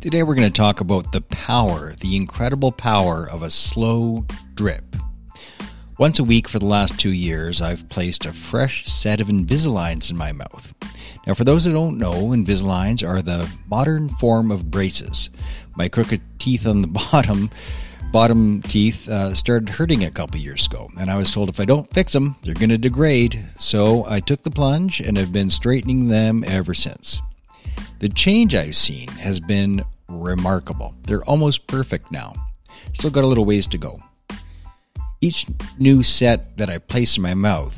Today we're going to talk about the power, the incredible power of a slow drip. Once a week for the last two years, I've placed a fresh set of Invisaligns in my mouth. Now, for those that don't know, Invisaligns are the modern form of braces. My crooked teeth on the bottom bottom teeth uh, started hurting a couple years ago, and I was told if I don't fix them, they're going to degrade. So I took the plunge and have been straightening them ever since. The change I've seen has been remarkable. They're almost perfect now. Still got a little ways to go. Each new set that I place in my mouth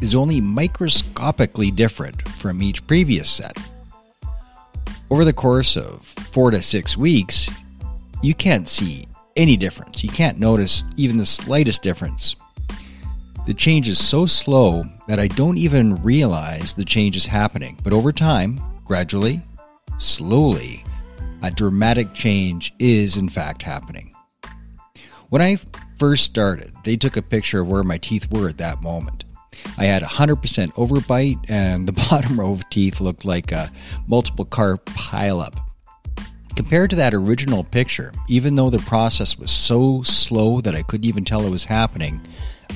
is only microscopically different from each previous set. Over the course of four to six weeks, you can't see any difference. You can't notice even the slightest difference. The change is so slow that I don't even realize the change is happening. But over time, gradually, slowly, a dramatic change is in fact happening. When I first started, they took a picture of where my teeth were at that moment. I had 100% overbite, and the bottom row of teeth looked like a multiple car pileup. Compared to that original picture, even though the process was so slow that I couldn't even tell it was happening,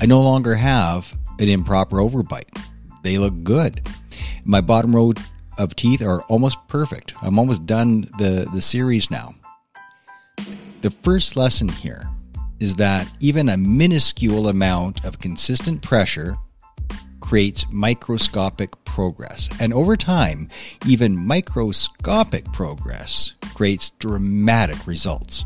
I no longer have an improper overbite. They look good. My bottom row of teeth are almost perfect. I'm almost done the, the series now. The first lesson here is that even a minuscule amount of consistent pressure creates microscopic progress. And over time, even microscopic progress creates dramatic results.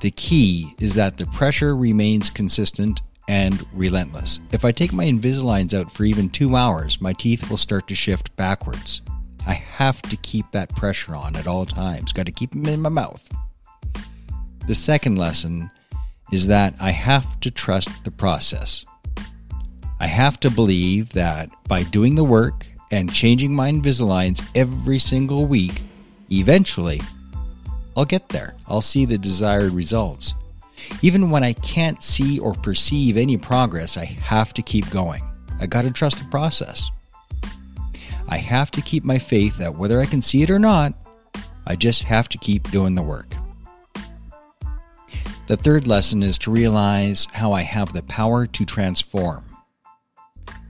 The key is that the pressure remains consistent and relentless. If I take my Invisaligns out for even two hours, my teeth will start to shift backwards. I have to keep that pressure on at all times. Got to keep them in my mouth. The second lesson is that I have to trust the process. I have to believe that by doing the work and changing my Invisaligns every single week, eventually I'll get there. I'll see the desired results. Even when I can't see or perceive any progress, I have to keep going. I got to trust the process. I have to keep my faith that whether I can see it or not, I just have to keep doing the work. The third lesson is to realize how I have the power to transform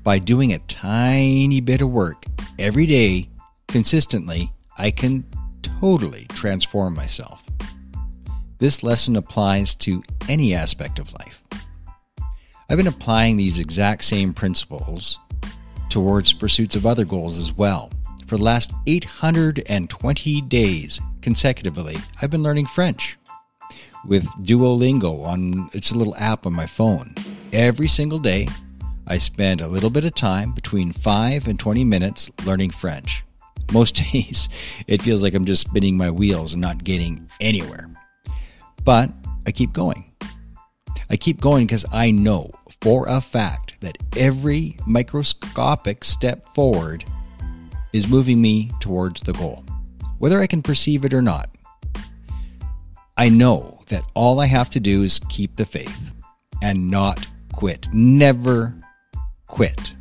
by doing a tiny bit of work every day consistently, I can totally transform myself. This lesson applies to any aspect of life. I've been applying these exact same principles towards pursuits of other goals as well. For the last 820 days consecutively, I've been learning French with Duolingo on it's a little app on my phone. Every single day, I spend a little bit of time between 5 and 20 minutes learning French. Most days, it feels like I'm just spinning my wheels and not getting anywhere. But I keep going. I keep going because I know for a fact that every microscopic step forward is moving me towards the goal, whether I can perceive it or not. I know that all I have to do is keep the faith and not quit. Never quit.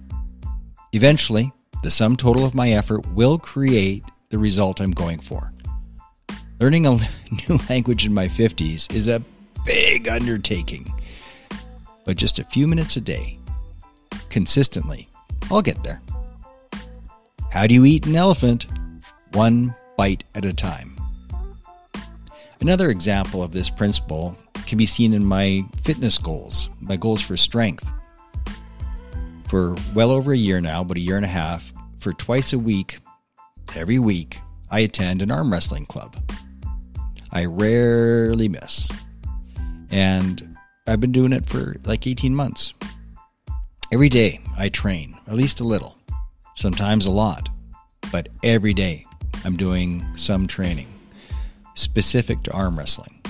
Eventually, the sum total of my effort will create the result I'm going for. Learning a new language in my 50s is a big undertaking, but just a few minutes a day, consistently, I'll get there. How do you eat an elephant? One bite at a time. Another example of this principle can be seen in my fitness goals, my goals for strength for well over a year now, but a year and a half, for twice a week, every week, I attend an arm wrestling club. I rarely miss. And I've been doing it for like 18 months. Every day I train, at least a little, sometimes a lot, but every day I'm doing some training specific to arm wrestling.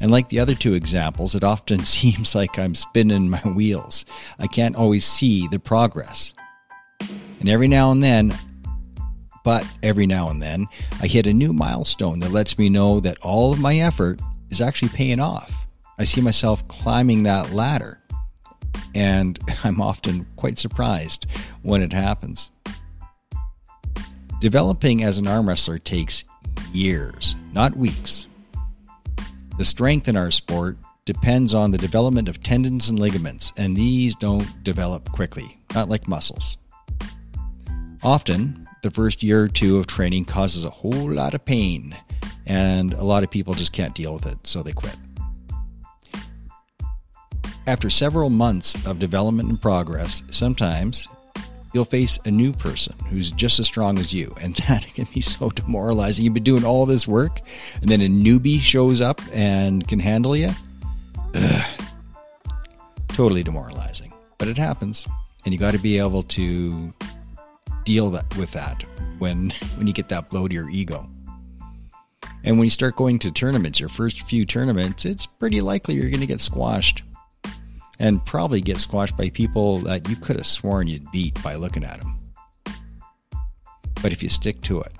And like the other two examples, it often seems like I'm spinning my wheels. I can't always see the progress. And every now and then, but every now and then, I hit a new milestone that lets me know that all of my effort is actually paying off. I see myself climbing that ladder, and I'm often quite surprised when it happens. Developing as an arm wrestler takes years, not weeks. The strength in our sport depends on the development of tendons and ligaments, and these don't develop quickly, not like muscles. Often, the first year or two of training causes a whole lot of pain, and a lot of people just can't deal with it, so they quit. After several months of development and progress, sometimes you'll face a new person who's just as strong as you, and that can be so demoralizing. You've been doing all this work, and then a newbie shows up and can handle you. Ugh. Totally demoralizing, but it happens, and you got to be able to deal with that when when you get that blow to your ego. And when you start going to tournaments, your first few tournaments, it's pretty likely you're going to get squashed and probably get squashed by people that you could have sworn you'd beat by looking at them. But if you stick to it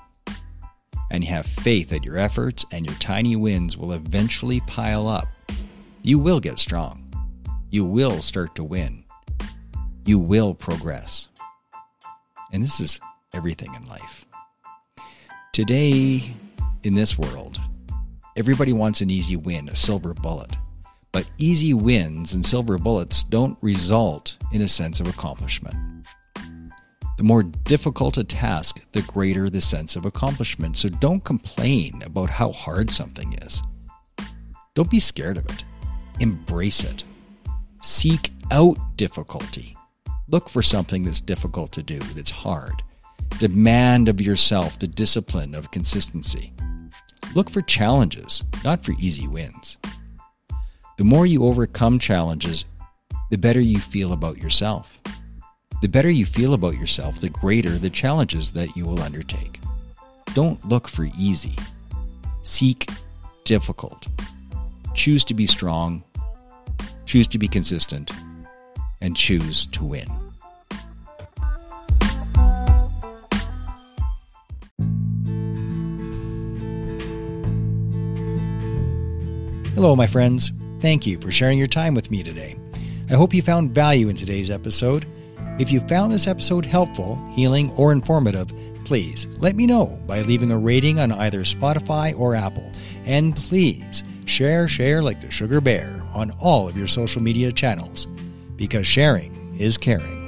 and you have faith that your efforts and your tiny wins will eventually pile up, you will get strong. You will start to win. You will progress. And this is everything in life. Today, in this world, everybody wants an easy win, a silver bullet. But easy wins and silver bullets don't result in a sense of accomplishment. The more difficult a task, the greater the sense of accomplishment. So don't complain about how hard something is. Don't be scared of it. Embrace it. Seek out difficulty. Look for something that's difficult to do, that's hard. Demand of yourself the discipline of consistency. Look for challenges, not for easy wins. The more you overcome challenges, the better you feel about yourself. The better you feel about yourself, the greater the challenges that you will undertake. Don't look for easy. Seek difficult. Choose to be strong, choose to be consistent, and choose to win. Hello, my friends. Thank you for sharing your time with me today. I hope you found value in today's episode. If you found this episode helpful, healing, or informative, please let me know by leaving a rating on either Spotify or Apple. And please share, share like the sugar bear on all of your social media channels because sharing is caring.